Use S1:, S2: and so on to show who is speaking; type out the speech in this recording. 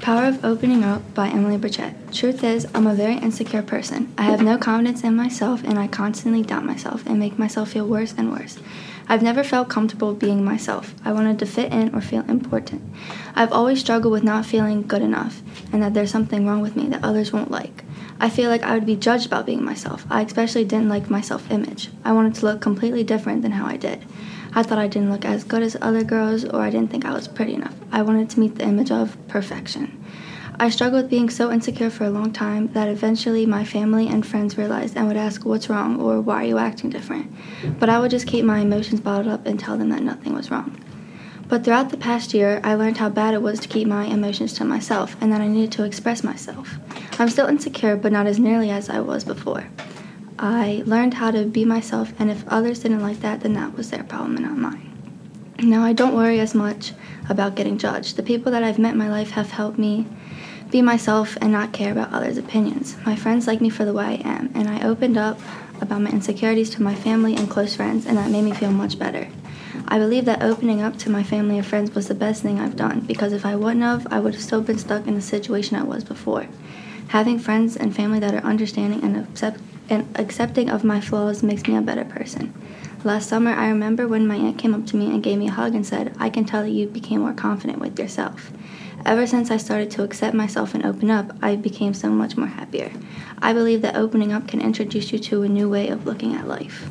S1: Power of Opening Up by Emily Burchett. Truth is, I'm a very insecure person. I have no confidence in myself and I constantly doubt myself and make myself feel worse and worse. I've never felt comfortable being myself. I wanted to fit in or feel important. I've always struggled with not feeling good enough and that there's something wrong with me that others won't like. I feel like I would be judged about being myself. I especially didn't like my self image. I wanted to look completely different than how I did. I thought I didn't look as good as other girls, or I didn't think I was pretty enough. I wanted to meet the image of perfection. I struggled with being so insecure for a long time that eventually my family and friends realized and would ask, What's wrong? or Why are you acting different? But I would just keep my emotions bottled up and tell them that nothing was wrong. But throughout the past year, I learned how bad it was to keep my emotions to myself and that I needed to express myself. I'm still insecure, but not as nearly as I was before. I learned how to be myself, and if others didn't like that, then that was their problem and not mine. Now, I don't worry as much about getting judged. The people that I've met in my life have helped me be myself and not care about others' opinions. My friends like me for the way I am, and I opened up about my insecurities to my family and close friends, and that made me feel much better. I believe that opening up to my family and friends was the best thing I've done because if I wouldn't have, I would have still been stuck in the situation I was before. Having friends and family that are understanding and accept and accepting of my flaws makes me a better person. Last summer, I remember when my aunt came up to me and gave me a hug and said, I can tell that you became more confident with yourself. Ever since I started to accept myself and open up, I became so much more happier. I believe that opening up can introduce you to a new way of looking at life.